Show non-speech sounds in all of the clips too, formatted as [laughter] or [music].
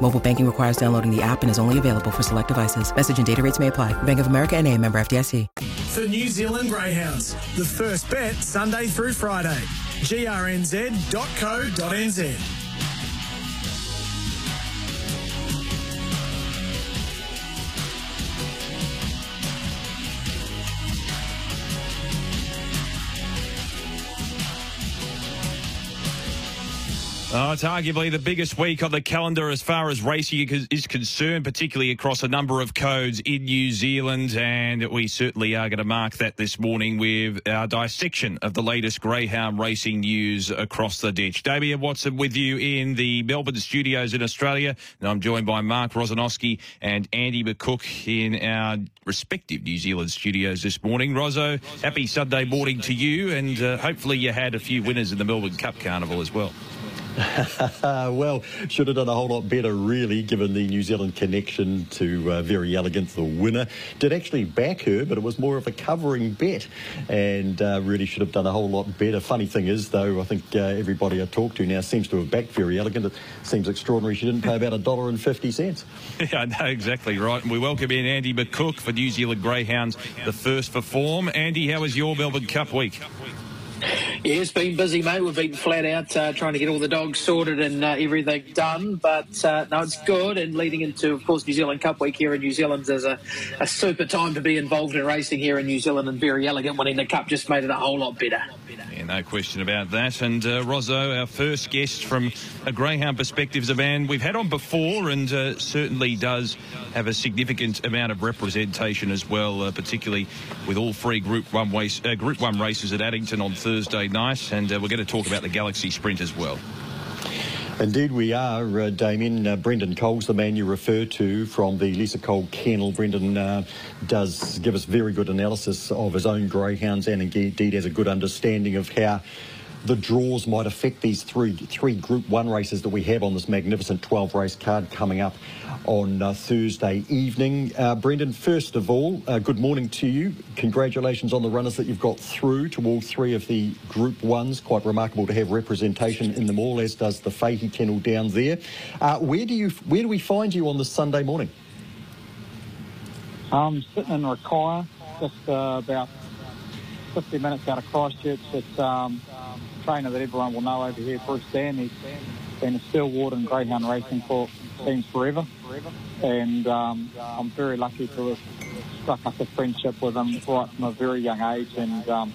Mobile banking requires downloading the app and is only available for select devices. Message and data rates may apply. Bank of America and a member FDIC. For New Zealand Greyhounds, the first bet Sunday through Friday. grnz.co.nz. Oh, it's arguably the biggest week on the calendar as far as racing is concerned, particularly across a number of codes in New Zealand. And we certainly are going to mark that this morning with our dissection of the latest greyhound racing news across the ditch. Damien Watson with you in the Melbourne studios in Australia. And I'm joined by Mark Rosanowski and Andy McCook in our respective New Zealand studios this morning. Rozzo, happy Sunday morning to you. And uh, hopefully you had a few winners in the Melbourne Cup Carnival as well. [laughs] well, should have done a whole lot better, really, given the New Zealand connection to uh, Verry Elleegant, the winner. Did actually back her, but it was more of a covering bet, and uh, really should have done a whole lot better. Funny thing is, though, I think uh, everybody I talked to now seems to have backed Verry Elleegant. It seems extraordinary she didn't pay about a dollar and fifty cents. [laughs] Yeah, I know exactly right. And we welcome in Andy McCook for New Zealand Greyhounds, the first for form. Andy, how was your Melbourne Cup week? Yeah, it's been busy, mate. We've been flat out uh, trying to get all the dogs sorted and uh, everything done. But uh, no, it's good. And leading into, of course, New Zealand Cup week here in New Zealand, there's a, a super time to be involved in racing here in New Zealand. And Verry Elleegant winning the cup just made it a whole lot better. No question about that. And uh, Rozzo, our first guest from a greyhound perspective, is a man we've had on before, and uh, certainly does have a significant amount of representation as well, uh, particularly with all three Group One race, uh, Group One races at Addington on Thursday night. And uh, we're going to talk about the Galaxy Sprint as well. Indeed, we are, uh, Damien. Uh, Brendan Cole's the man you refer to from the Lisa Cole kennel. Brendan uh, does give us very good analysis of his own greyhounds and indeed has a good understanding of how the draws might affect these three three Group One races that we have on this magnificent 12 race card coming up on uh, Thursday evening. Uh, Brendan, first of all, uh, good morning to you. Congratulations on the runners that you've got through to all three of the Group Ones. Quite remarkable to have representation in them all, as does the Fahey kennel down there. Uh, where do you where do we find you on this Sunday morning? I'm sitting in Rakaia, just uh, about 50 minutes out of Christchurch. It's um, trainer that everyone will know over here, Bruce. He's been a stalwart in greyhound racing for teams forever, and um, I'm very lucky to have struck up a friendship with him right from a very young age, and um,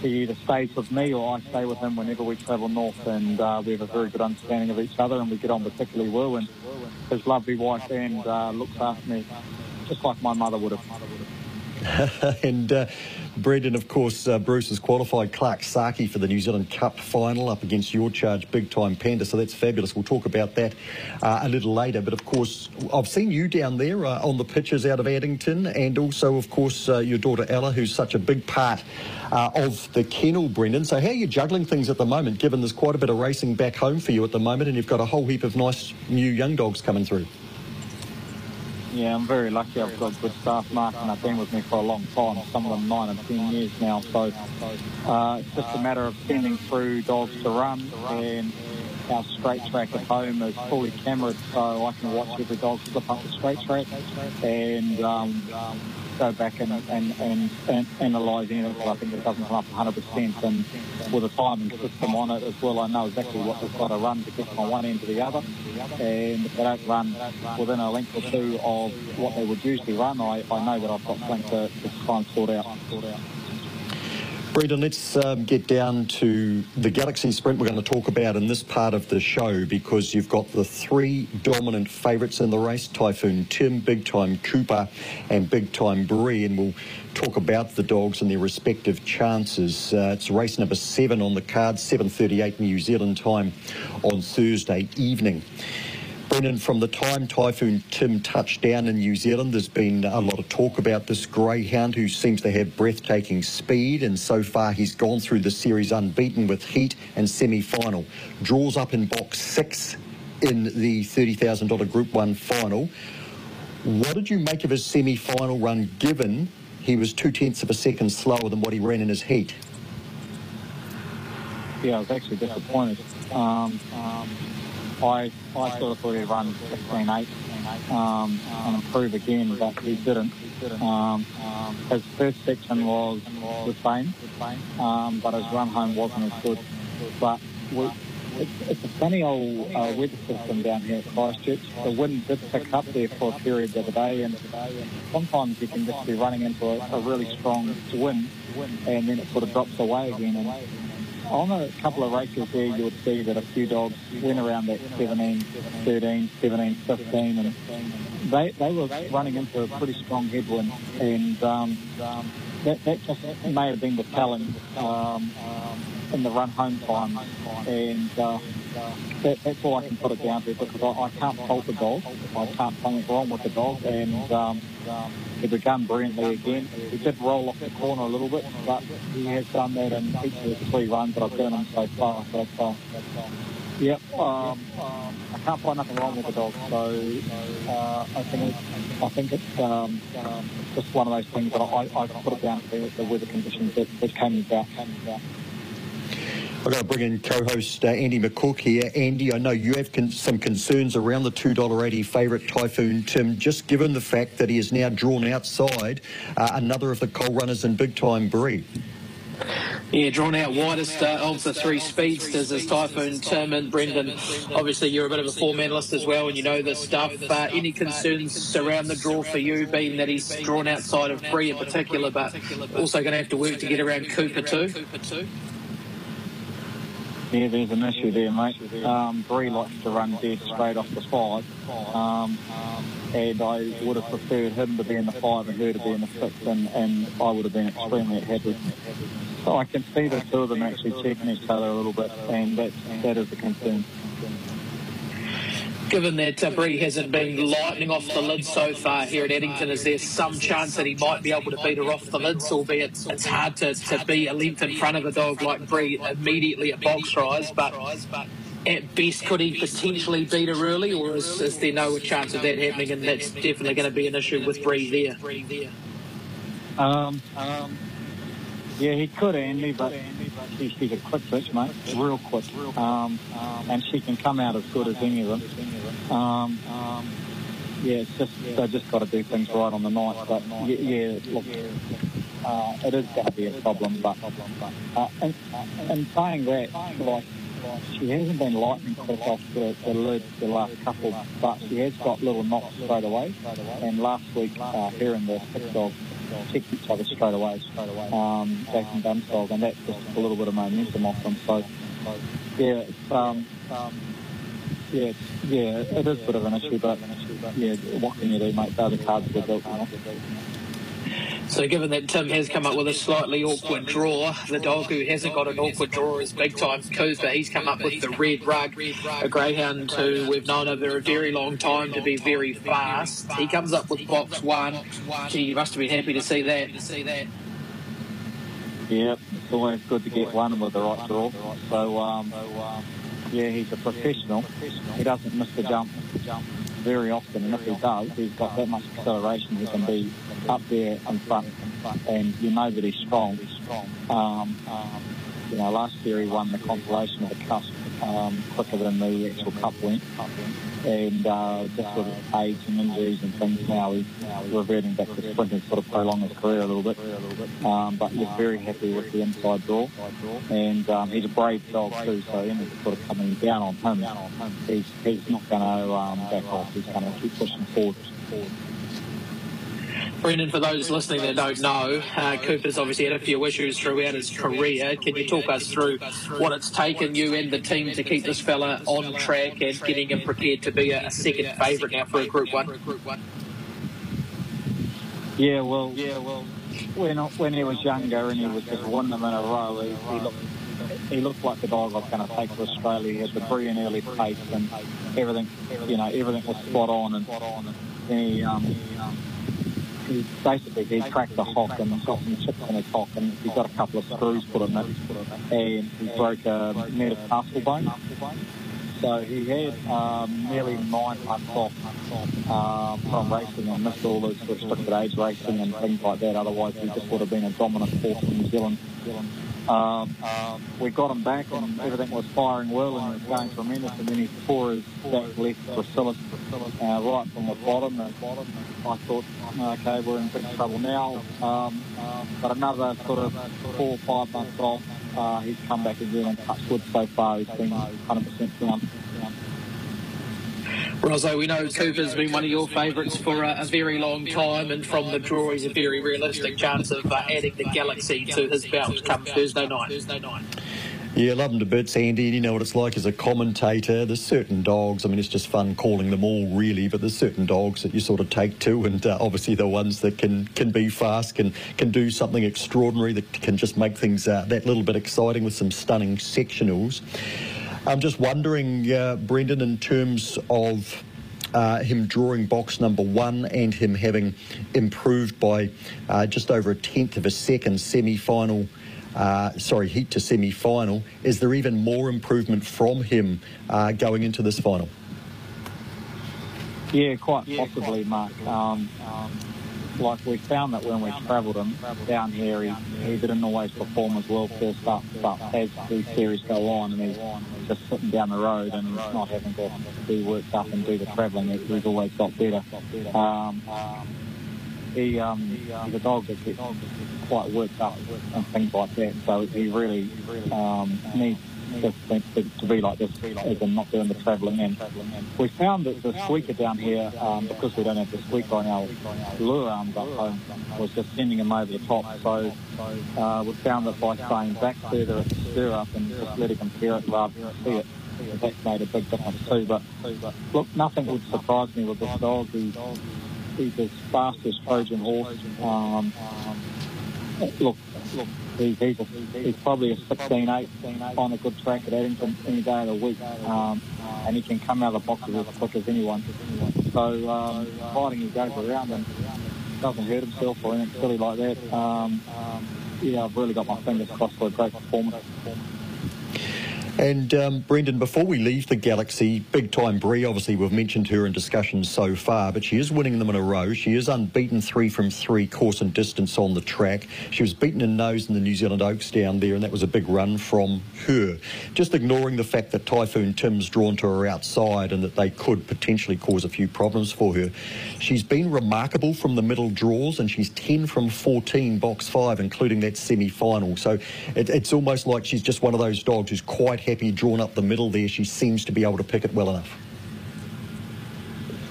he either stays with me or I stay with him whenever we travel north, and uh, we have a very good understanding of each other, and we get on particularly well. And his lovely wife and uh, looks after me just like my mother would have. [laughs] and uh, Brendan, of course, uh, Bruce has qualified Clark Saki for the New Zealand Cup final up against your charge, Big Time Panda. So that's fabulous. We'll talk about that uh, a little later. But of course, I've seen you down there uh, on the pitches out of Addington, and also, of course, uh, your daughter Ella, who's such a big part uh, of the kennel, Brendan. So how are you juggling things at the moment, given there's quite a bit of racing back home for you at the moment, and you've got a whole heap of nice new young dogs coming through? Yeah, I'm very lucky. I've got good staff, Mark, and they've been with me for a long time, some of them nine and ten years now. So uh, it's just a matter of sending through dogs to run, and our straight track at home is fully cameraed, so I can watch every dog slip up the straight track, and um, go back and, and, and, and analyse anything because I think it doesn't come up 100%. And with a timing system on it as well, I know exactly what they've got to run to get from one end to the other. And if they don't run within a length or two of what they would usually run, I, I know that I've got something to, to try and. Sort out. Brendan, let's um, get down to the Galaxy Sprint we're going to talk about in this part of the show because you've got the three dominant favourites in the race, Typhoon Tim, Big Time Cooper and Big Time Bree, and we'll talk about the dogs and their respective chances. Uh, it's race number seven on the card, 7.38 New Zealand time on Thursday evening. Brendan, from the time Typhoon Tim touched down in New Zealand, there's been a lot of talk about this greyhound who seems to have breathtaking speed, and so far he's gone through the series unbeaten with heat and semi-final. Draws up in box six in the $30,000 Group 1 final. What did you make of his semi-final run, given he was two-tenths of a second slower than what he ran in his heat? Yeah, I was actually disappointed. Um, um, I, I sort of thought he'd run 16.8 um, and improve again, but he didn't. Um, his first section was the same, um, but his run home wasn't as good. But we, it's, it's a funny old uh, weather system down here at Christchurch. The wind did pick up there for a period of the other day, and sometimes you can just be running into a, a really strong wind, and then it sort of drops away again. And on a couple of races there, you would see that a few dogs went around that 17, 13, 17, 15, and they, they were running into a pretty strong headwind, and um, that, that just may have been the talent um, in the run home time, and uh, that, that's all I can put it down to because I, I can't fault the dog. I can't find wrong with the dog, and um, he began brilliantly again. He did roll off the corner a little bit, but he has done that in each of the three runs that I've given him so far. So, uh, yep, um, I can't find nothing wrong with the dog. So uh, I think it's, I think it's um, just one of those things that I, I put it down to the weather conditions that, that came about. Came about. I've got to bring in co-host uh, Andy McCook here. Andy, I know you have con- some concerns around the $2.80 favourite Typhoon Tim, just given the fact that he is now drawn outside uh, another of the Cole runners in big time Bree. Yeah, drawn out widest uh, of the three speedsters is Typhoon Tim and Brendan. Obviously, you're a bit of a four medalist as well, and you know this stuff. Uh, any concerns around the draw for you, being that he's drawn outside of Bree in particular, but also going to have to work to get around Cooper too? Yeah, there's an issue there, mate. Um, Bree likes to run dead straight off the five, um, and I would have preferred him to be in the five and her to be in the six, and, and I would have been extremely happy. So I can see the two of them actually checking each other a little bit, and that, that is a concern given that uh, hasn't been lightning off the lid so far here at Addington, is there some chance that he might be able to beat her off the lids, albeit it's hard to, to be a length in front of a dog like Bree immediately at box rise, but at best could he potentially beat her early, or is, is there no chance of that happening, and that's definitely going to be an issue with Bree there? Um, um, yeah, he could, Andy, but she, she's a quick bitch, mate. Real quick. Um, and she can come out as good as any of them. Um, yeah, it's just they just got to do things right on the night. But yeah, yeah look, uh, it is going to be a problem. But uh, and, and saying that, like she hasn't been lightning quick off the, the lid the last couple, but she has got little knocks straight away. And last week, uh, here in the six of kick each other straight away, straight away. Um, Jackson Dunstall, and that just a little bit of momentum off them. So, yeah, it's, um, um, yeah, it's, yeah, it is a bit of an issue, but yeah, what can you do, mate? They're the cards that are built. You know? So, given that Tim has come up with a slightly awkward draw, the dog who hasn't got an awkward draw is big time Cooper. He's come up with the red rug, a greyhound who we've known over a very long time to be very fast. He comes up with box one. Gee, you must have been happy to see that. Yep, it's always good to get one with the right draw. So, um, yeah, he's a professional. He doesn't miss the jump very often, and if he does, he's got that much acceleration. He can be up there in front, and you know that he's strong. Um, um, you know, last year he won the compilation of the cup um, quicker than the actual cup went. And uh, just with age and injuries and things now, he's reverting back to sprint and sort of prolong his career a little bit. Um, but he's very happy with the inside draw. And um, he's a brave dog too, so any sort of coming down on him, he's, he's not going to um, back off. He's going to keep pushing forward. Brendan, for those listening that don't know, uh, Cooper's obviously had a few issues throughout his career. Can you talk us through what it's taken you and the team to keep this fella on track and getting him prepared to be a, second favourite now for a Group One? Yeah, well, yeah, well, when when he was younger and he was just winning them in a row, he, he looked he looked like the dog I was going to take to Australia. He had the brilliant early pace and everything, you know, everything was spot on. And, he, um, he basically he cracked the hock and got some chips in his hock and he got a couple of screws put in it and he broke a metatarsal bone. So he had um, nearly nine months off um, from racing and missed all his restricted age racing and things like that. Otherwise, he just would have been a dominant force in New Zealand. Um, we got him back and everything was firing well and was going tremendous and then he tore his back left gracilis uh, right from the bottom and I thought, okay, we're in big trouble now. Um, but another sort of four or five months off, uh, he's come back again and touched wood so far. He's been 100% sound. Rozzo, we know Cooper's been one of your favourites for a, a, very long time, and from the draw, he's a very realistic chance of uh, adding the Galaxy to his belt come Thursday night. Thursday night. Yeah, love them to bits, Andy. You know what it's like as a commentator. There's certain dogs. I mean, it's just fun calling them all, really. But there's certain dogs that you sort of take to, and uh, obviously the ones that can can be fast, can can do something extraordinary, that can just make things uh, that little bit exciting with some stunning sectionals. I'm just wondering, uh, Brendan, in terms of uh, him drawing box number one and him having improved by uh, just over a tenth of a second semi final. Uh, sorry, heat to semi final. Is there even more improvement from him uh, going into this final? Yeah, quite possibly, Mark. Um, um, like we found that when we travelled him down here, he, he didn't always perform as well first up, but as these series go on and he's just sitting down the road and he's not having to be worked up and do the travelling, he's always got better. Um, he, um, he's a dog that gets quite worked up and things like that, so he really um, needs to, to, to, be like this as in not doing the travelling in. We found that the squeaker down here, um, because we don't have the squeaker on our lure arms up home, was just sending him over the top. So uh, we found that by staying back further at the stir up and just letting him hear it rather than see it, that made a big difference too. But look, nothing would surprise me with this dog. He's, he's as fast as Trojan horse. Um, look, look, he's, probably a 16-8 on a good track at Addington any day of the week. Um, and he can come out of the boxes as quick as anyone. So um, fighting he goes around and doesn't hurt himself or anything silly like that. Um, yeah, I've really got my fingers crossed for a great performance. And um, Brendan, before we leave the Galaxy, big time Bree, obviously we've mentioned her in discussions so far, but she is winning them in a row. She is unbeaten three from three course and distance on the track. She was beaten in nose in the New Zealand Oaks down there, and that was a big run from her. Just ignoring the fact that Typhoon Tim's drawn to her outside and that they could potentially cause a few problems for her. She's been remarkable from the middle draws, and she's 10 from 14 box five, including that semi-final. So it, it's almost like she's just one of those dogs who's quite happy drawn up the middle there. She seems to be able to pick it well enough.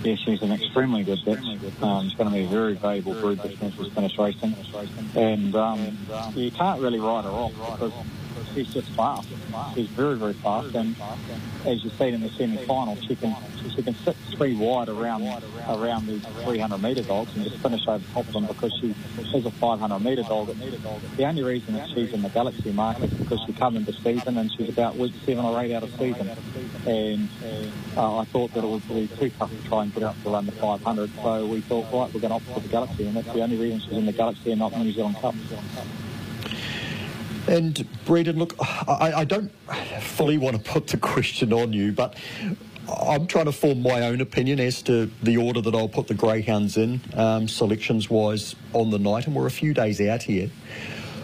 Yeah, she's an extremely good bitch. Um, it's going to be a very valuable brood this she's racing. And um, you can't really write her off because she's just fast. She's very, very fast. And as you see in the semi-final, she can she can sit three wide around around these 300 metre dogs and just finish over top of them because she is a 500 metre dog. The only reason that she's in the Galaxy market is because she come into season and she's about week seven or eight out of season. And uh, I thought that it would be too tough to try and get up to run the 500. So we thought, right, we're going to opt for the Galaxy. And that's the only reason she's in the Galaxy and not the New Zealand Cup. And Brendan, look, I, I, don't fully want to put the question on you, but I'm trying to form my own opinion as to the order that I'll put the greyhounds in, um, selections wise, on the night, and we're a few days out here.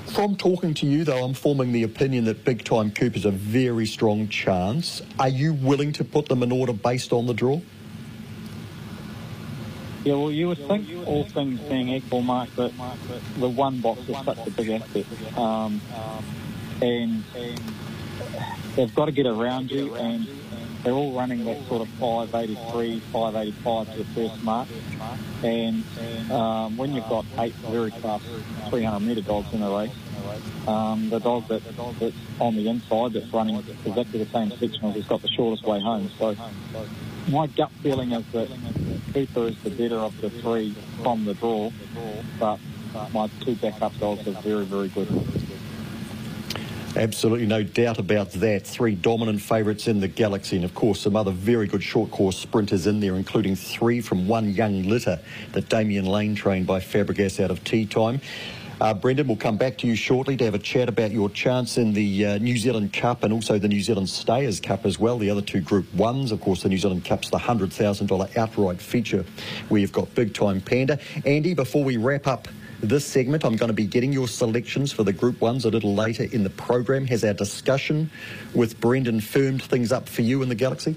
From talking to you, though, I'm forming the opinion that Big Time Cooper's a very strong chance. Are you willing to put them in order based on the draw? Yeah, well, you would think all things being equal, Mark, that the one box is such a big asset. Um, and they've got to get around you and they're all running that sort of 583, 585 to the first mark. And um, when you've got eight very fast 300 metre dogs in a race, um, the dog that, that's on the inside that's running exactly the same sectionals has got the shortest way home. So my gut feeling is that Cooper is the better of the three from the draw, but my two backup dogs are very, very good. Absolutely no doubt about that. Three dominant favourites in the Galaxy, and of course some other very good short course sprinters in there, including three from one young litter that Damian Lane trained by Fabregas out of tea time. Uh, Brendan, we'll come back to you shortly to have a chat about your chance in the uh, New Zealand Cup and also the New Zealand Stayers Cup as well. The other two Group 1s, of course, the New Zealand Cup's the $100,000 outright feature where you've got Big Time Panda. Andy, before we wrap up this segment, I'm going to be getting your selections for the Group 1s a little later in the program. Has our discussion with Brendan firmed things up for you in the Galaxy?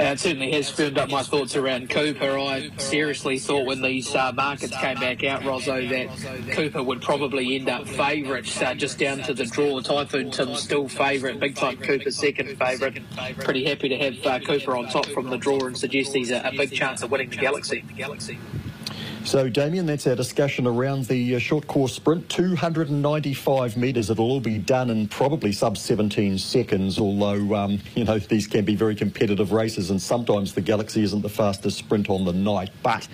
It certainly has firmed up my thoughts around Cooper. I seriously thought when these uh, markets came back out, Rozzo, that Cooper would probably end up favourite uh, just down to the draw. Typhoon Tim still favourite, big time Cooper second favourite. Pretty happy to have uh, Cooper on top from the draw and suggest he's a, a big chance of winning the Galaxy. So, Damien, that's our discussion around the uh, short course sprint. 295 metres. It'll all be done in probably sub 17 seconds, although, um, you know, these can be very competitive races, and sometimes the Galaxy isn't the fastest sprint on the night. But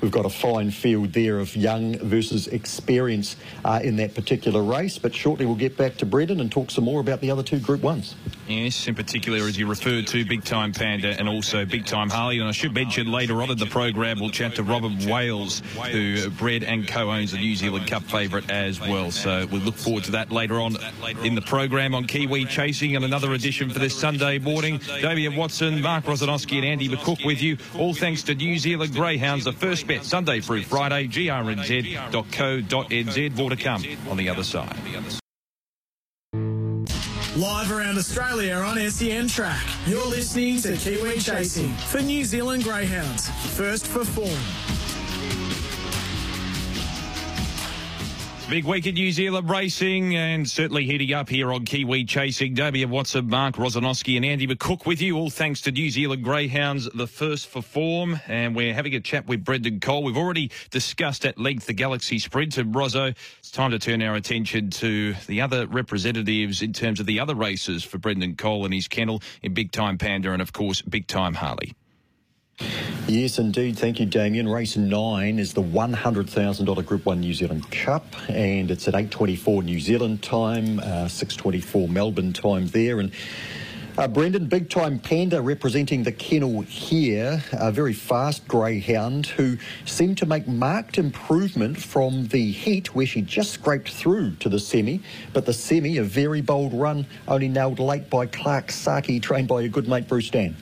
we've got a fine field there of young versus experience uh, in that particular race. But shortly we'll get back to Brendan and talk some more about the other two Group 1s. Yes, in particular, as you referred to, Big Time Panda and also Big Time Harley. And I should mention later on in the program, we'll chat to Robin Wales, who bred and co-owns the New Zealand Cup favourite as well. So we look forward to that later on in the program on Kiwi Chasing and another edition for this Sunday morning. Damian Watson, Mark Rosanowski and Andy McCook with you. All thanks to New Zealand Greyhounds, the first bet Sunday through Friday, grnz.co.nz. More to come on the other side. Live around Australia on SEN Track. You're listening to Kiwi Chasing for New Zealand Greyhounds. First for form. Big week in New Zealand racing and certainly heating up here on Kiwi Chasing. Damian Watson, Mark Rosanowski and Andy McCook with you, all thanks to New Zealand Greyhounds, the first for form. And we're having a chat with Brendan Cole. We've already discussed at length the Galaxy Sprint and Rozzo. It's time to turn our attention to the other representatives in terms of the other races for Brendan Cole and his kennel in Big Time Panda and, of course, Big Time Harley. Yes, indeed. Thank you, Damien. Race nine is the $100,000 Group 1 New Zealand Cup, and it's at 8.24 New Zealand time, uh, 6.24 Melbourne time there. And uh, Brendan, big time panda representing the kennel here, a very fast greyhound who seemed to make marked improvement from the heat where she just scraped through to the semi. But the semi, a very bold run, only nailed late by Clark Saki, trained by your good mate Bruce Dan.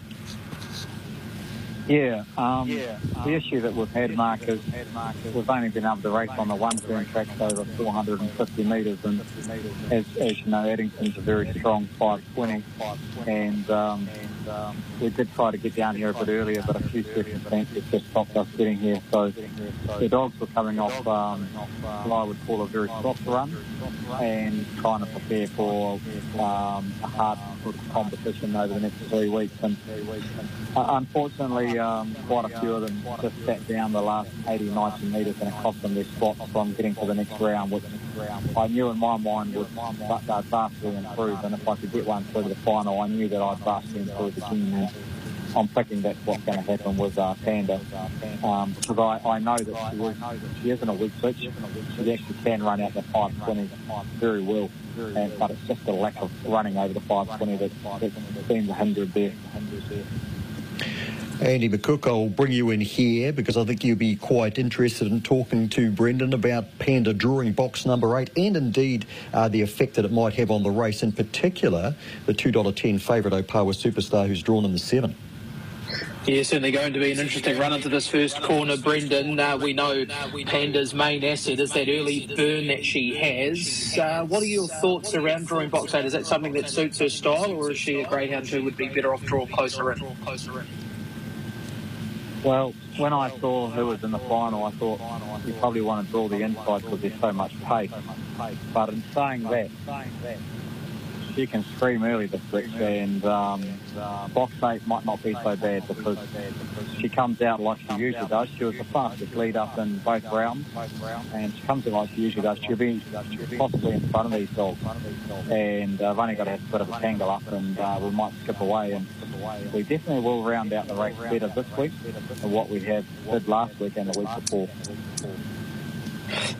Yeah, um, yeah. The issue that we've had, Mark, is we've only been able to race on the one turn tracks over 450 metres, and as, as you know, Addington's a very strong 520, and um, we did try to get down here a bit earlier, but a few circumstances just stopped us getting here. So the dogs were coming off um, what I would call a very soft run and trying to prepare for um, a hard competition over the next three weeks. And uh, unfortunately, um, quite a few of them just sat down the last 80, 90 metres and it cost them their spots from getting to the next round, which I knew in my mind would uh, vastly improve. And if I could get one through to the final, I knew that I'd vastly improve the team. And I'm thinking that's what's going to happen with uh, Panda. Um, because I, I know that she, is, she isn't a weak switch. She actually can run out the 520 very well. And, but it's just the lack of running over the 520 that, that seems a hinder there. Andy McCook, I'll bring you in here because I think you'd be quite interested in talking to Brendan about Panda drawing box number eight and indeed uh, the effect that it might have on the race, in particular the $2.10 favourite Opawa Superstar who's drawn in the seven. Yeah, certainly going to be an interesting run into this first corner, Brendan. Uh, we know Panda's main asset is that early burn that she has. Uh, what are your thoughts around drawing box eight? Is that something that suits her style, or is she a greyhound who would be better off drawing closer in? Well, when I saw who was in the final, I thought you probably want to draw the inside because there's so much pace. But in saying that, she can scream early this week, and um, box eight might not be so bad because she comes out like she usually does. She was the fastest lead up in both rounds, and she comes out like she usually does. She'll be possibly in front of these dogs, and uh, I've only got a bit of a tangle up, and uh, we might skip away. And we definitely will round out the race better this week than what we have did last week and the week before.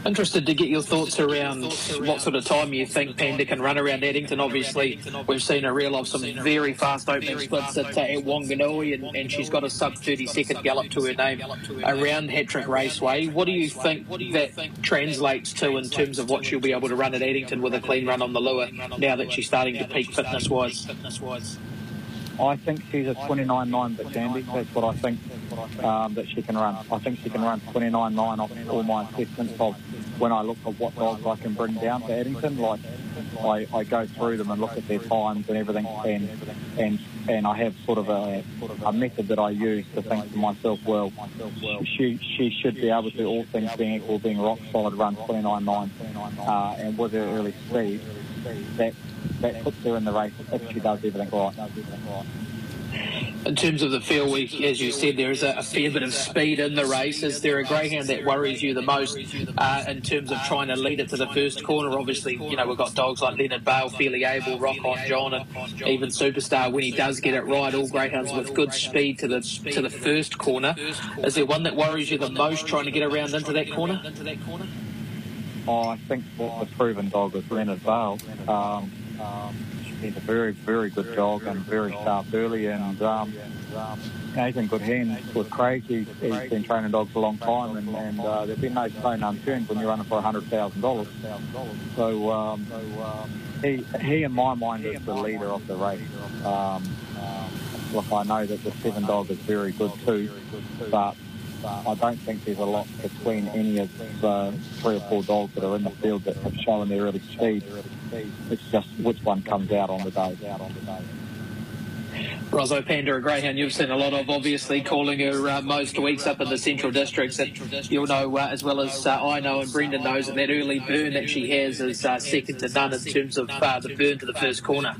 Interested to get your thoughts around what sort of time you think Panda can run around Addington. Obviously, we've seen her reel off some very fast opening splits at, uh, at Wanganui, and, and she's got a sub 30 second gallop to her name around Hatrick Raceway. What do you think that translates to in terms of what she'll be able to run at Addington with a clean run on the lure now that she's starting to peak fitness wise? I think she's a 29.9 but Sandy. That's what I think um, that she can run. I think she can run 29.9 off all my assessments of when I look at what dogs I can bring down to Addington. Like I, I go through them and look at their times and everything, and and and I have sort of a, a method that I use to think to myself, well, she she should be able to, all things being equal, being rock solid, run 29.9, uh, and with her early speed, that that puts her in the race if she does everything right. In terms of the field, we, as you said, there is a, a, fair bit of speed in the race. Is there a greyhound that worries you the most uh, in terms of trying to lead it to the first corner? Obviously, you know, we've got dogs like Leonard Bale, Fairly Able, Rock On John, and even Superstar when he does get it right. All greyhounds with good speed to the to the first corner. Is there one that worries you the most trying to get around into that corner? Oh, I think the proven dog is Leonard Bale. Um, um, he's a very, very good dog and very sharp early. And um, he's in good hands with Craig. He's, he's been training dogs for a long time, and, and uh, there's been no stone unturned when you're running for $100,000. So um, he, he, in my mind, is the leader of the race. Um, look, I know that the seven dog is very good too, but I don't think there's a lot between any of the three or four dogs that are in the field that have shown their early speed. It's just which one comes out on the day. Rozzo Panda, greyhound you've seen a lot of, obviously calling her uh, most weeks up in the central districts. You'll know uh, as well as uh, I know and Brendan knows that that early burn that she has is uh, second to none in terms of uh, the burn to the first corner.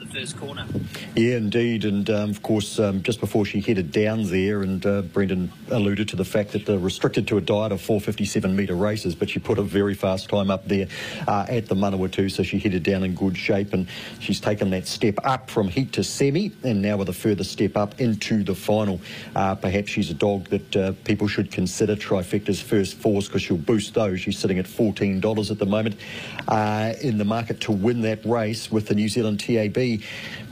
Yeah, indeed. And um, of course, um, just before she headed down there, and uh, Brendan alluded to the fact that they're restricted to a diet of 457 metre races, but she put a very fast time up there at the Manawatu, so she headed down in good shape. And she's taken that step up from heat to semi, and now with a further step up into the final. Uh, perhaps she's a dog that uh, people should consider Trifecta's first force because she'll boost those. She's sitting at $14 at the moment uh, in the market to win that race with the New Zealand TAB.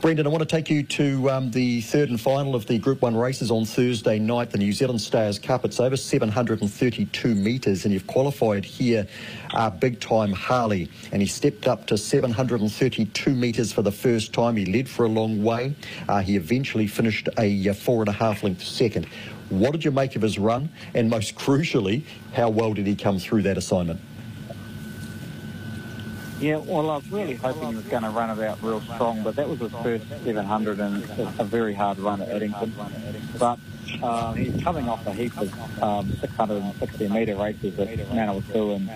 Brendan, I want to take you to um, the third and final of the Group 1 races on Thursday night, the New Zealand Stayers Cup. It's over 732 metres, and you've qualified here uh, big time Harley, and he stepped up to 732 metres for the first time. He led for a long way. Uh, he eventually finished a uh, four and a half length second. What did you make of his run? And most crucially, how well did he come through that assignment? Yeah, well, I was really hoping he was going to run it out real strong, but that was his first 700 and a very hard run at Addington. But uh, he's coming off a heap of um, 660 metre races at Manawatu and,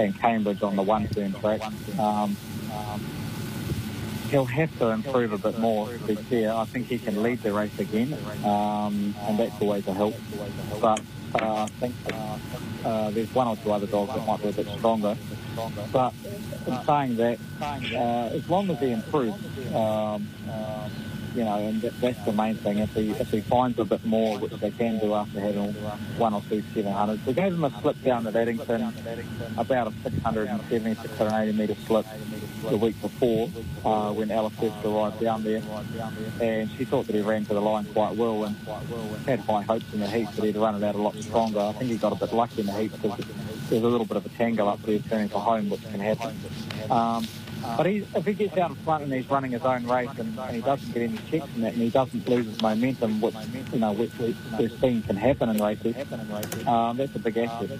and Cambridge on the one turn track. Um, he'll have to improve a bit more, to be fair. I think he can lead the race again, um, and that's always a help. But uh, I think uh, there's one or two other dogs that might be a bit stronger. But in saying that, uh, as long as he improves, um, you know, and that's the main thing. If he if he finds a bit more, which they can do after having one or two 700s. We gave him a slip down at Addington, about a 670, 680 metre slip the week before uh, when Alice first arrived down there, and she thought that he ran to the line quite well and had high hopes in the heat that he'd run it out a lot stronger. I think he got a bit lucky in the heat because there's a little bit of a tangle up there turning for home, which can happen. Um, but he, if he gets out in front and he's running his own race and, and, he doesn't get any checks in that and he doesn't lose his momentum, which you know which we've seen can happen in races, um, that's a big asset.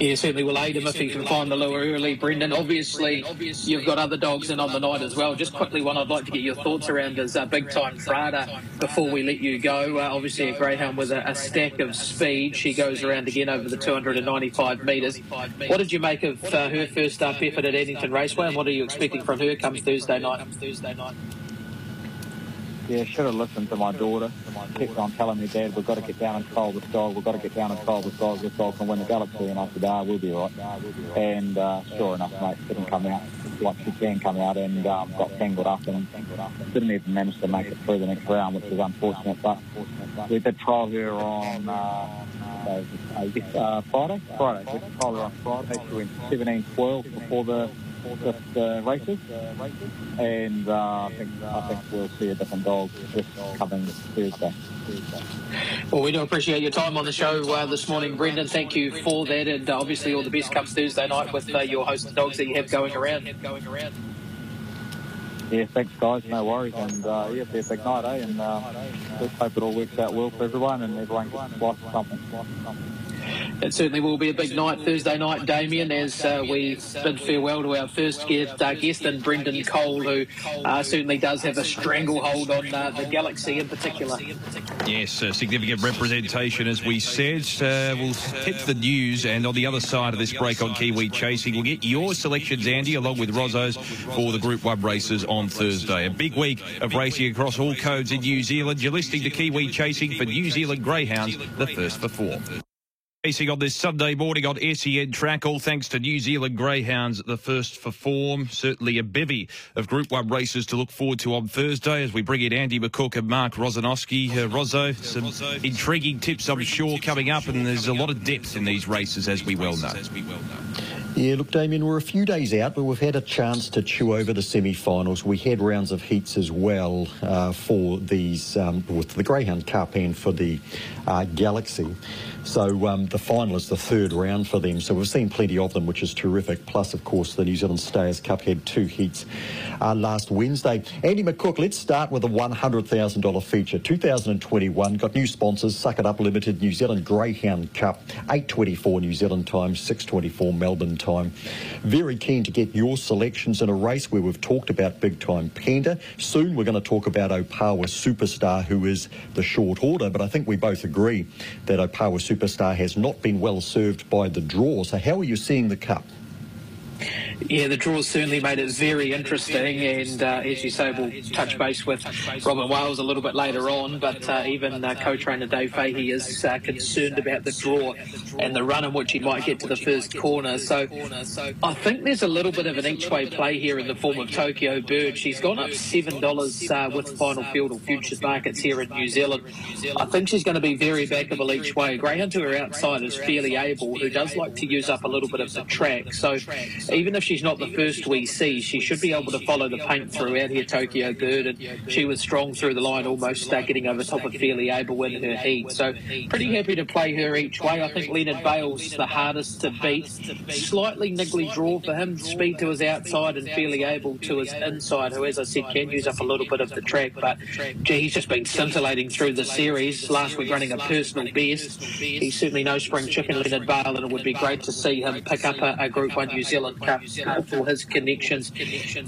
Yeah, certainly will aid him if he can find the lure early, Brendan. Obviously, you've got other dogs in on the night as well. Just quickly, one I'd like to get your thoughts around is uh, Big Time Prada before we let you go. Uh, obviously, a greyhound with a, a, stack of speed. She goes around again over the 295 metres. What did you make of uh, her first up effort at Addington Raceway, and what are you expecting from her come Thursday night? Yeah, should have listened to my daughter. Kept on telling me, Dad, we've got to get down and trial this dog. We've got to get down and trial this dog. This dog can win the Galaxy. And I said, ah, we'll be right. And uh, sure enough, mate, didn't come out like she can come out and um, got tangled up and didn't even manage to make it through the next round, which was unfortunate. But we did trial her on uh, uh, Friday. Friday. We trial her on Friday. She went 17-12 before the just uh, races, and uh, I think I think we'll see a different dog this coming Thursday. Well, we do appreciate your time on the show uh, this morning, Brendan. Thank you for that, and uh, obviously all the best comes Thursday night with uh, your host of dogs that you have going around. Yeah, thanks guys, no worries, and uh, yeah, be a big night, eh? And uh, let's hope it all works out well for everyone, and everyone gets of something. It certainly will be a big night Thursday night, Damien, as uh, we bid farewell to our first guest, uh, and Brendan Cole, who uh, certainly does have a stranglehold on uh, the Galaxy in particular. Yes, significant representation, as we said. Uh, we'll hit the news, and on the other side of this break on Kiwi Chasing, we'll get your selections, Andy, along with Rozzo's for the Group 1 races on Thursday. A big week of racing across all codes in New Zealand. You're listening to Kiwi Chasing for New Zealand Greyhounds, the first for four. Racing on this Sunday morning on SEN track, all thanks to New Zealand Greyhounds, the first for form. Certainly a bevy of Group 1 races to look forward to on Thursday as we bring in Andy McCook and Mark Rosanowski. Uh, Rozzo, some intriguing tips, I'm sure, coming up, and there's a lot of depth in these races, as we well know. Yeah, look, Damien, we're a few days out, but we've had a chance to chew over the semi-finals. We had rounds of heats as well uh, for these, um, with the Greyhound Cup and for the uh, Galaxy. So um, the final is the third round for them. So we've seen plenty of them, which is terrific. Plus, of course, the New Zealand Stayers Cup had two heats uh, last Wednesday. Andy McCook, let's start with a $100,000 feature. 2021 got new sponsors: Suck It Up Limited, New Zealand Greyhound Cup, 8:24 New Zealand time, 6:24 Melbourne time. Very keen to get your selections in a race where we've talked about big time Panda. Soon we're going to talk about Opawa Superstar, who is the short order. But I think we both agree that Opawa Superstar has not been well served by the draw. So how are you seeing the cup? Yeah, the draw certainly made it very interesting, and uh, as you say, we'll touch base with Robin Wales a little bit later on. But uh, even uh, co-trainer Dave Fahey is uh, concerned about the draw and the run in which he might get to the first corner. So I think there's a little bit of an each-way play here in the form of Tokyo Bird. She's gone up seven dollars uh, with final field or futures markets here in New Zealand. I think she's going to be very backable each way. Greyhound to her outside is fairly able, who does like to use up a little bit of the track. So even if she's not the first we see, she should be able to follow the paint throughout here, Tokyo Bird, and she was strong through the line, almost getting over top of Fairly Able in her heat. So pretty happy to play her each way. I think Leonard Bale's the hardest to beat. Slightly niggly draw for him, speed to his outside and Fairly Able to his inside, who, as I said, can use up a little bit of the track. But gee, he's just been scintillating through the series. Last week running a personal best. He's certainly no spring chicken, Leonard Bale, and it would be great to see him pick up a, a Group 1 New Zealand Cup for his connections.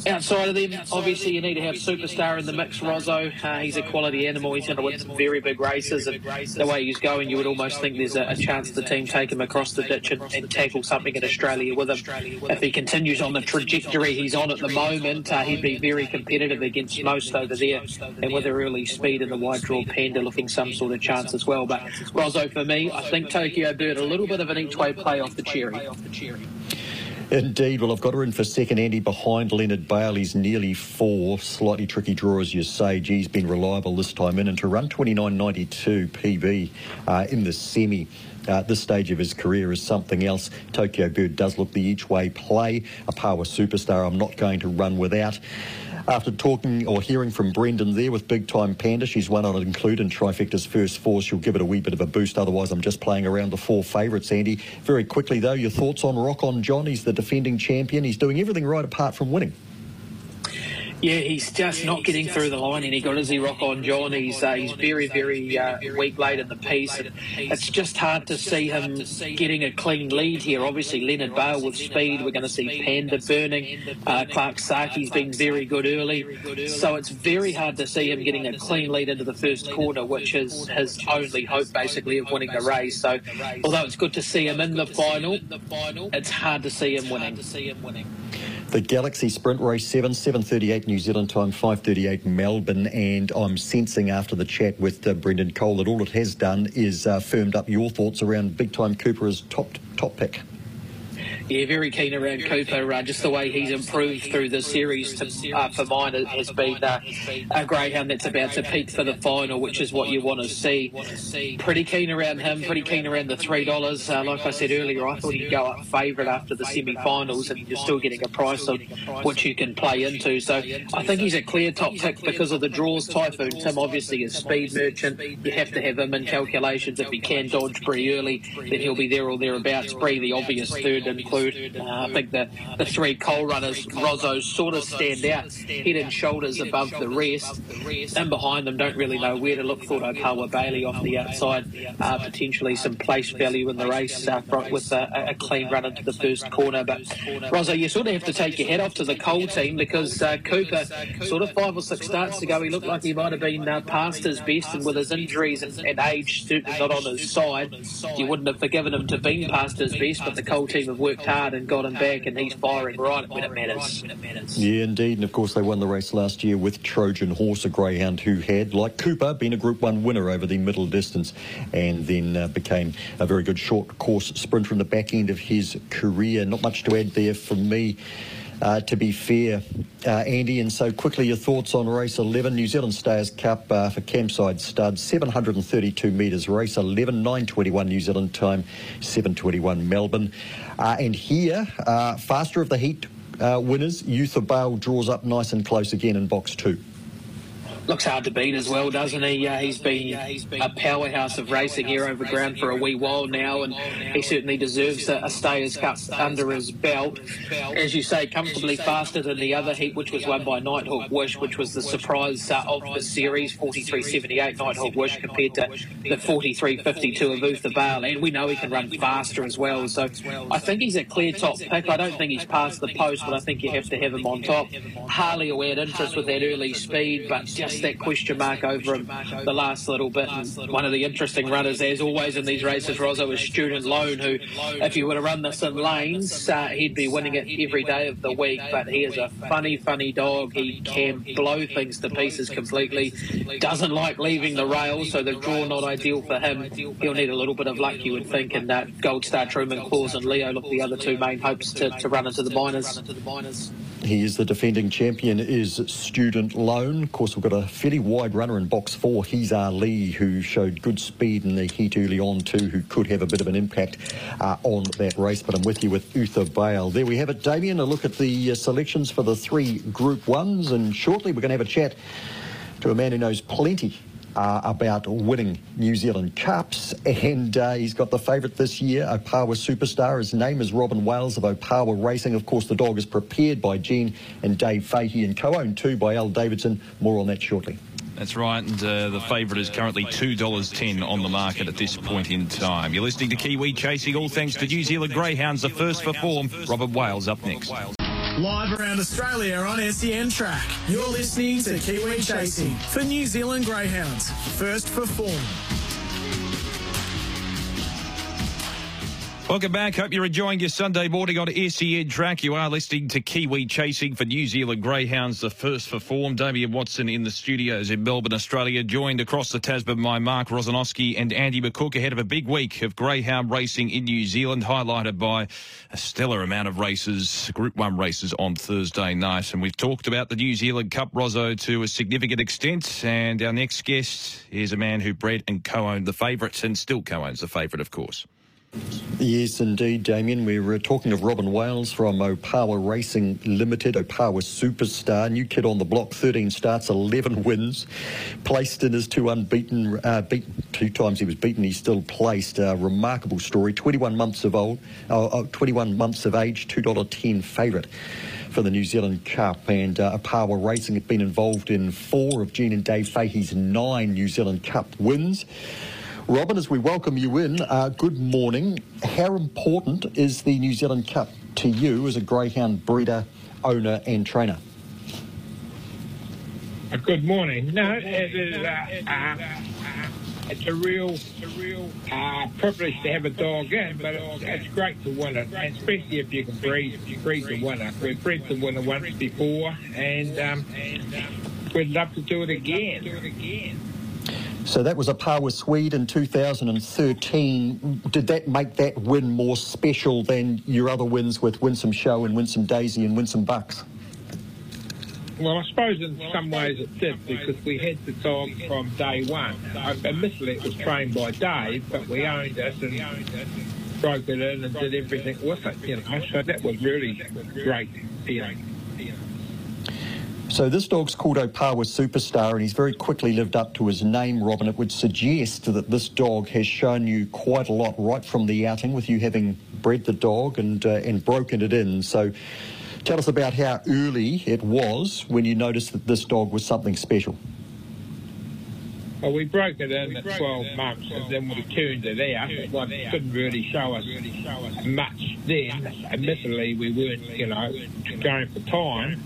Outside of them, obviously you need to have superstar in the mix. Rozzo, uh, he's a quality animal. He's going to win some very big races, and the way he's going, you would almost think there's a, a chance the team take him across the ditch and, and, tackle something in Australia with him. If he continues on the trajectory he's on at the moment, uh, he'd be very competitive against most over there, and with her early speed and the wide draw panda looking some sort of chance as well. But Rozzo, for me, I think Tokyo Bird a little bit of an each way play off the cherry. Indeed. Well, I've got her in for second, Andy, behind Leonard Bale. He's nearly four. Slightly tricky draw, as you say. G's been reliable this time in. And to run 29.92 PB uh, in the semi uh, this stage of his career is something else. Tokyo Bird does look the each way play. Opawa Superstar, I'm not going to run without. After talking or hearing from Brendan there with Big Time Panda, she's one I'd include in Trifecta's first four. She'll give it a wee bit of a boost. Otherwise, I'm just playing around the four favourites, Andy. Very quickly, though, your thoughts on Rock On John? He's the defending champion. He's doing everything right apart from winning. Yeah, he's just not getting through the line, and he got Izzy Rock on John. He's uh, he's very very uh, weak late in the piece, and it's just hard to see him getting a clean lead here. Obviously, Leonard Bale with speed. We're going to see Panda burning. Uh, Clark Saki's been very good early, so it's very hard to see him getting a clean lead into the first quarter, which is his only hope basically of winning the race. So, although it's good to see him in the final, it's hard to see him winning. The Galaxy Sprint Race 7, 7.38 New Zealand time, 5.38 Melbourne. And I'm sensing after the chat with uh, Brendan Cole that all it has done is uh, firmed up your thoughts around Big Time Cooper as top, top pick. Yeah, very keen around Cooper. Uh, just the way he's improved through the series to, uh, for mine has been uh, a greyhound that's about to peak for the final, which is what you want to see. Pretty keen around him. Pretty keen around the three dollars. Uh, like I said earlier, I thought he'd go up favourite after the semi-finals, and you're still getting a price on which you can play into. So I think he's a clear top pick because of the draws. Typhoon Tim obviously is speed merchant. You have to have him in calculations. If he can dodge pretty early, then he'll be there or thereabouts. Bree, the obvious third and include. Uh, I think the, the three Cole runners, Rozzo, sort of stand out head and shoulders above the rest. And behind them, don't really know where to look. Thought Opawa Bailey off the outside, uh, potentially some place value in the race uh, with a, a, clean run into the first corner. But Rozzo, you sort of have to take your head off to the Cole team because uh, Cooper, sort of five or six starts ago, he looked like he might have been uh, past his best, and with his injuries and, and age certainly not on his side, you wouldn't have forgiven him to be past his best. But the Cole team have worked hard and got him back, and he's firing right when it matters. Yeah, indeed. And of course, they won the race last year with Trojan Horse, a greyhound who had, like Cooper, been a Group 1 winner over the middle distance and then uh, became a very good short course sprinter in the back end of his career. Not much to add there from me. Uh, to be fair, uh, Andy. And so quickly, your thoughts on race 11, New Zealand Stayers Cup uh, for Campside Stud, 732 metres, race 11, 9.21 New Zealand time, 7.21 Melbourne. Uh, and here, uh, faster of the heat uh, winners, Uther Bale draws up nice and close again in box two looks hard to beat as well, doesn't he? Uh, he's been a powerhouse of racing here over ground for a wee while now, and he certainly deserves a, a Stayers Cup under his belt. As you say, comfortably faster than the other heat, which was won by Nighthawk Wish, which was the surprise uh, of the series, 43.78 Nighthawk Wish compared to the 43.52 of Uther Bale, and we know he can run faster as well. So I think he's a clear top pick. I don't think he's past the post, but I think you have to have him on top. Harley add interest with that early speed, but just that question mark over him the last little bit. And one of the interesting runners, as always in these races, Rozzo, is Student Loan, who, if you were to run this in lanes, uh, he'd be winning it every day of the week. But he is a funny, funny dog. He can blow things to pieces completely. Doesn't like leaving the rail, so the draw not ideal for him. He'll need a little bit of luck, you would think. And uh, Gold Star Truman, Claus, and Leo look the other two main hopes to, to run into the minors. He is the defending champion, is Student Loan. Of course, we've got a fairly wide runner in box four. He's Ali, who showed good speed in the heat early on too, who could have a bit of an impact uh, on that race. But I'm with you with Uther Bale. There we have it, Damien. A look at the uh, selections for the three Group Ones, and shortly we're going to have a chat to a man who knows plenty uh, about winning New Zealand Cups. And uh, he's got the favourite this year, Opawa Superstar. His name is Robin Wales of Opawa Racing. Of course, the dog is prepared by Jean and Dave Fahey and co-owned too by Al Davidson. More on that shortly. That's right, and uh, the favourite is currently $2.10 on the market at this point in time. You're listening to Kiwi Chasing, all thanks to New Zealand Greyhounds, the first for form. Robert Wales up next. Live around Australia on SEN Track. You're listening to Kiwi Chasing for New Zealand Greyhounds. First for form. Welcome back. Hope you're enjoying your Sunday morning on SEN track. You are listening to Kiwi Chasing for New Zealand Greyhounds, the first for form. Damien Watson in the studios in Melbourne, Australia, joined across the Tasman by Mark Rosanowski and Andy McCook ahead of a big week of greyhound racing in New Zealand, highlighted by a stellar amount of races, Group 1 races on Thursday night. And we've talked about the New Zealand Cup, Rozzo, to a significant extent. And our next guest is a man who bred and co-owned the favourites and still co-owns the favourite, of course. Yes, indeed, Damien. We were talking of Robin Wales from Opawa Racing Limited, Opawa Superstar, new kid on the block, 13 starts, 11 wins, placed in his two unbeaten, uh, beat, two times he was beaten, he's still placed. Uh, remarkable story, 21 months of old, uh, 21 months of age, $2.10 favourite for the New Zealand Cup. And uh, Opawa Racing have been involved in four of Jean and Dave Fahey's nine New Zealand Cup wins. Robin, as we welcome you in, uh, good morning. How important is the New Zealand Cup to you as a greyhound breeder, owner, and trainer? Uh, good morning. No, it is, uh, uh, it's a real, a real uh, privilege to have a dog in, but it's, it's great to win it, and especially if you can breed, breed the winner. We've bred the winner once before, and um, we'd love to do it again. So that was Opawa Swede in 2013. Did that make that win more special than your other wins with Winsome Show and Winsome Daisy and Winsome Bucks? Well, I suppose in some ways it did because we had the dog from day one. Admittedly, it was trained by Dave, but we owned it and broke it in and did everything with it. You know, so that was really great feeling. So this dog's called Opawa Superstar, and he's very quickly lived up to his name, Robin. It would suggest that this dog has shown you quite a lot right from the outing, with you having bred the dog and uh, and broken it in. So. Tell us about how early it was when you noticed that this dog was something special. Well, we broke it in at 12 months and then we turned it out. It didn't really show us much then. Admittedly, we weren't, you know, going for time.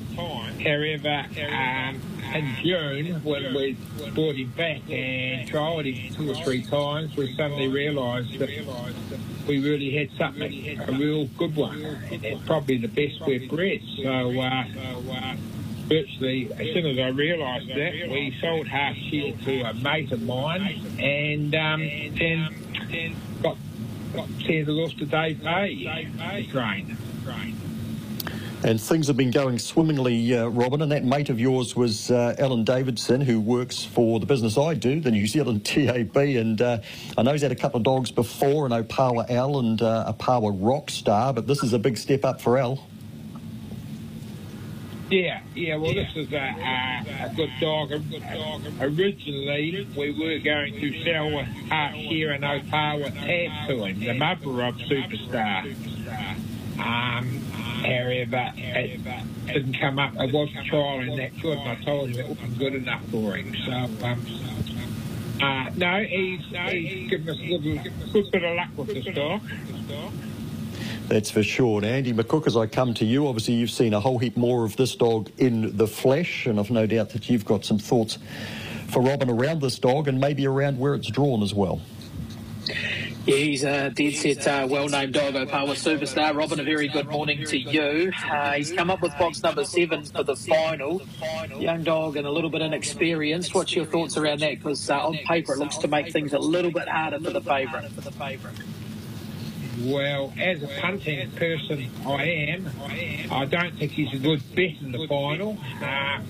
However, um, in June, when we brought him back and trialled him two or three times, we suddenly realised that we really had something, a real good one, and probably the best we've bred. So, uh, as soon as I realised that, we sold half share to a mate of mine and um, then got, got sent off to Dave Bay train. And things have been going swimmingly, uh, Robin. And that mate of yours was uh, Alan Davidson, who works for the business I do, the New Zealand TAB. And uh, I know he's had a couple of dogs before, an Opawa Al and uh, Opawa Rockstar, but this is a big step up for Al. Yeah, yeah. Well, this is a, a, a good dog. A good dog. Originally, we were going to sell half share an Opawa tab to him, the mother of Superstar. Um, however, it didn't come up. It wasn't trialling that good, and I told him it wasn't good enough for him. So, um, uh, no, he's, he's given us a good, good bit of luck with this dog. That's for sure. And Andy McCook, as I come to you, obviously you've seen a whole heap more of this dog in the flesh, and I've no doubt that you've got some thoughts for Robin around this dog and maybe around where it's drawn as well. Yeah, he's a dead set, uh, well named dog, Opawa superstar. Robin, a very good morning to you. Uh, he's come up with box number seven for the final. Young dog and a little bit inexperienced. What's your thoughts around that? Because uh, on paper it looks to make things a little bit harder for the favourite. Well, as a punting person, I am. I don't think he's a good bet in the final. Uh,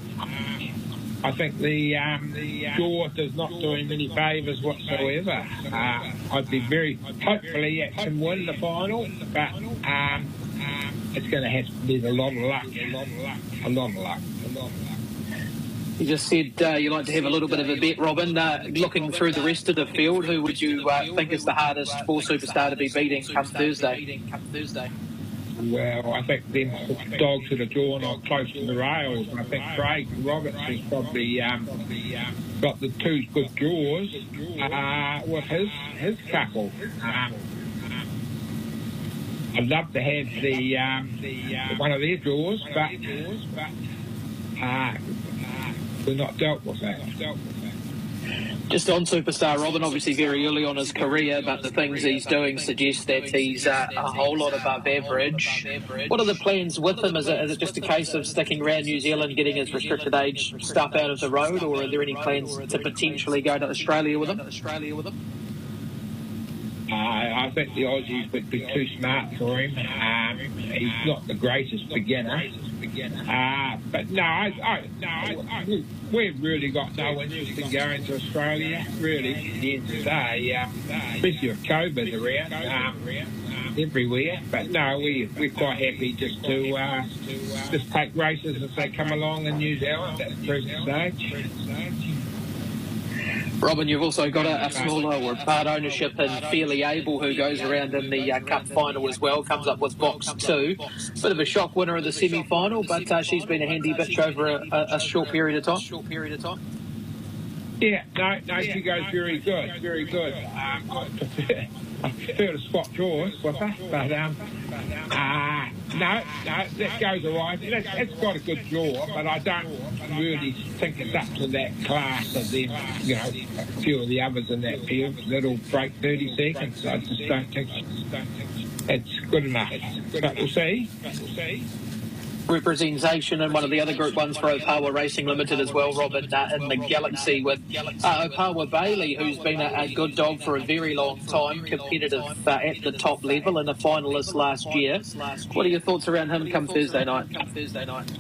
I think the um, draw does not do him any favours whatsoever. Uh, I'd be very hopefully it can win the final, but um, it's going to have to be a lot of luck, a lot of luck, a lot of luck, a lot of luck. You just said uh, you like to have a little bit of a bet, Robin. Uh, looking through the rest of the field, who would you uh, think is the hardest for Superstar to be beating come Thursday? Well, I think them dogs that are drawn are close to the rails. I think Craig Roberts has probably um, got the two good draws uh, with his his couple. Um, I'd love to have the, um, one of their draws, but uh, we're not dealt with that. Just on Superstar, Robin, obviously very early on his career, but the things he's doing suggest that he's uh, a whole lot above average. What are the plans with him? Is it, is it just a case of sticking around New Zealand, getting his restricted age stuff out of the road, or are there any plans to potentially go to Australia with him? Uh, I think the Aussies would be too smart for him. Um, he's not the greatest beginner. Uh, but no, I, I, no I, we've really got no interest in going to Australia, really, at the end of the day, um, especially with COVID around um, everywhere. But no, we, we're quite happy just to uh, just take races as they come along in New Zealand at the present stage. Robin, you've also got a, a smaller or part ownership in Fairly Able, who goes around in the uh, Cup final as well, comes up with box two. Bit of a shock winner of the semi final, but uh, she's been a handy bitch over a, a, a short period of time. Short period of time. Yeah, no, no, she goes very good, very good. Um, I prefer to swap jaws with her, but um, uh, no, no, that goes all right. It's, it's got a good jaw, but I don't really think it's up to that class of them, you know, a few of the others in that field that'll break 30 seconds. I just don't think it's good enough. But we'll see. But we'll see representation in one of the other Group Ones for Opawa Racing Limited as well, Robin, uh, in the Galaxy with uh, Opawa Bailey, who's been a, a, good dog for a very long time, competitive uh, at the top level and a finalist last year. What are your thoughts around him come Thursday night? Come Thursday night.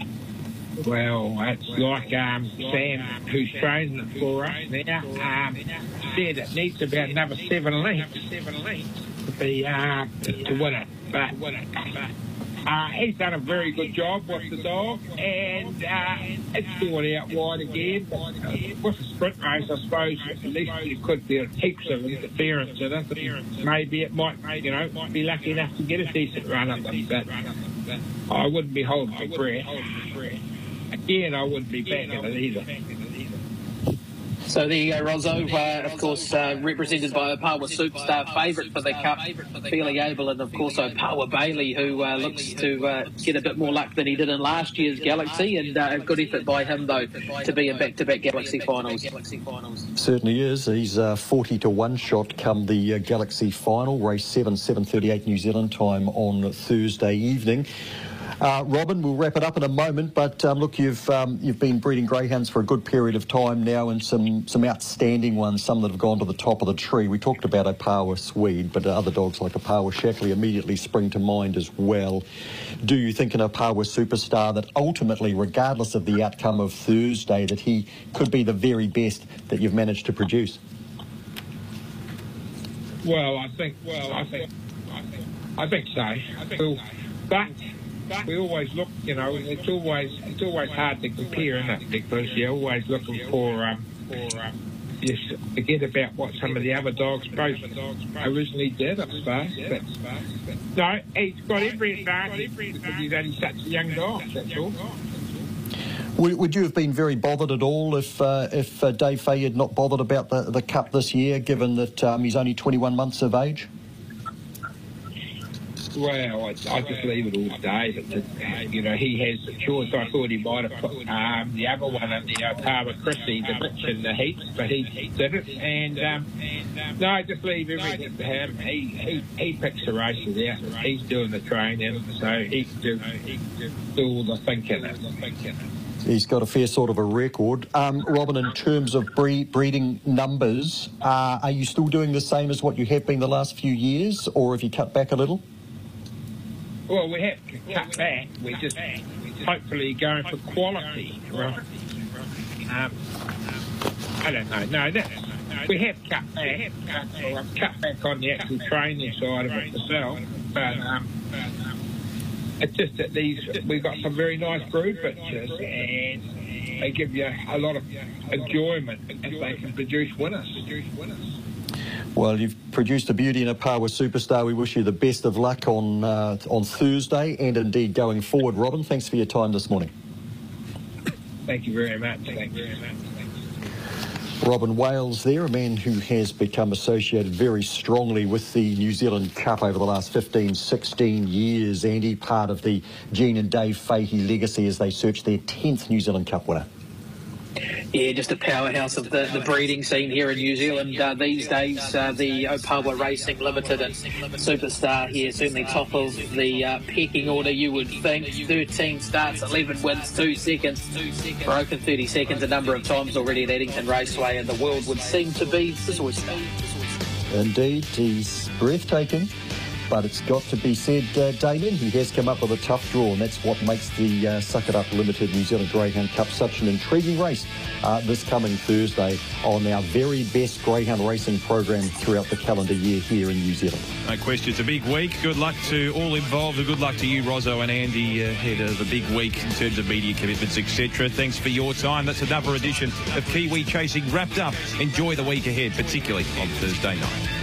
Well, it's like um, Sam, who's training it for us now, um, said it needs about another seven lengths to be uh, to win it. But uh, he's done a very good job with the dog, and uh, it's going out wide again. With a sprint race, I suppose at least you could be heaps of interference in it. Maybe it might, you know, might be lucky enough to get a decent run up them, but I wouldn't be holding my breath. Again, I wouldn't be backing it either. So there you go, Rozzo. Uh, of course, uh, represented by Opawa superstar favourite for the Cup, fairly able, and of course Opawa Bailey, who uh, looks to uh, get a bit more luck than he did in last year's Galaxy, and uh, a good effort by him though to be in back-to-back Galaxy finals. Certainly is. He's uh, 40 to one shot come the Galaxy final, race seven, 7:38 New Zealand time on Thursday evening. Uh, Robin, we'll wrap it up in a moment, but um, look, you've um, you've been breeding greyhounds for a good period of time now, and some some outstanding ones, some that have gone to the top of the tree. We talked about a Opawa Swede, but other dogs like a Opawa Shackley immediately spring to mind as well. Do you think an Opawa superstar that ultimately, regardless of the outcome of Thursday, that he could be the very best that you've managed to produce? Well, I think. Well, I think. I think, I think so. I think, well, but we always look, you know, it's always it's always hard to compare, isn't it? Because you're always looking for um, for um, you forget about what some of the other dogs both originally did, I suppose. But, no, he's got every advantage because he's only such a young dog. That's all. Would, you have been very bothered at all if uh, if uh, Dave Fahey had not bothered about the, the Cup this year, given that um, he's only 21 months of age? Well, I, I just leave it all to David. You know, he has the choice. I thought he might have put um, the other one in the Opawa Christie, the Rich in the heats, but he, he did it. And um, no, I just leave everything to him. He, he, he picks the races out. He's doing the training, so he can do, do all the thinking. He's got a fair sort of a record. Um, Robin, in terms of breed, breeding numbers, uh, are you still doing the same as what you have been the last few years, or have you cut back a little? Well, we have cut back. We're just hopefully going for quality. Right? Um, I don't know. No, that, we have cut back. Cut, cut back on the actual training side of it myself. But um, it's just that these we've got some very nice brood pictures and they give you a lot of enjoyment if they can produce winners. Well, you've produced a beauty and Opawa Superstar. We wish you the best of luck on uh, on Thursday and indeed going forward. Robin, thanks for your time this morning. Thank you very much. Thank you very much. Robin Wales there, a man who has become associated very strongly with the New Zealand Cup over the last 15, 16 years. Andy, part of the Jean and Dave Fahey legacy as they search their 10th New Zealand Cup winner. Yeah, just a powerhouse of the, the breeding scene here in New Zealand uh, these days. Uh, the Opawa Racing Limited and Superstar here, certainly top of the uh, pecking order, you would think. 13 starts, 11 wins, 2 seconds. Broken 30 seconds a number of times already at Addington Raceway, and the world would seem to be oyster. Indeed, he's breathtaking but it's got to be said, uh, Damien, he has come up with a tough draw, and that's what makes the uh, Suck It Up Limited New Zealand Greyhound Cup such an intriguing race uh, this coming Thursday on our very best greyhound racing program throughout the calendar year here in New Zealand. No question, it's a big week. Good luck to all involved, and good luck to you, Rozzo and Andy, ahead of the big week in terms of media commitments, etc. Thanks for your time. That's another edition of Kiwi Chasing wrapped up. Enjoy the week ahead, particularly on Thursday night.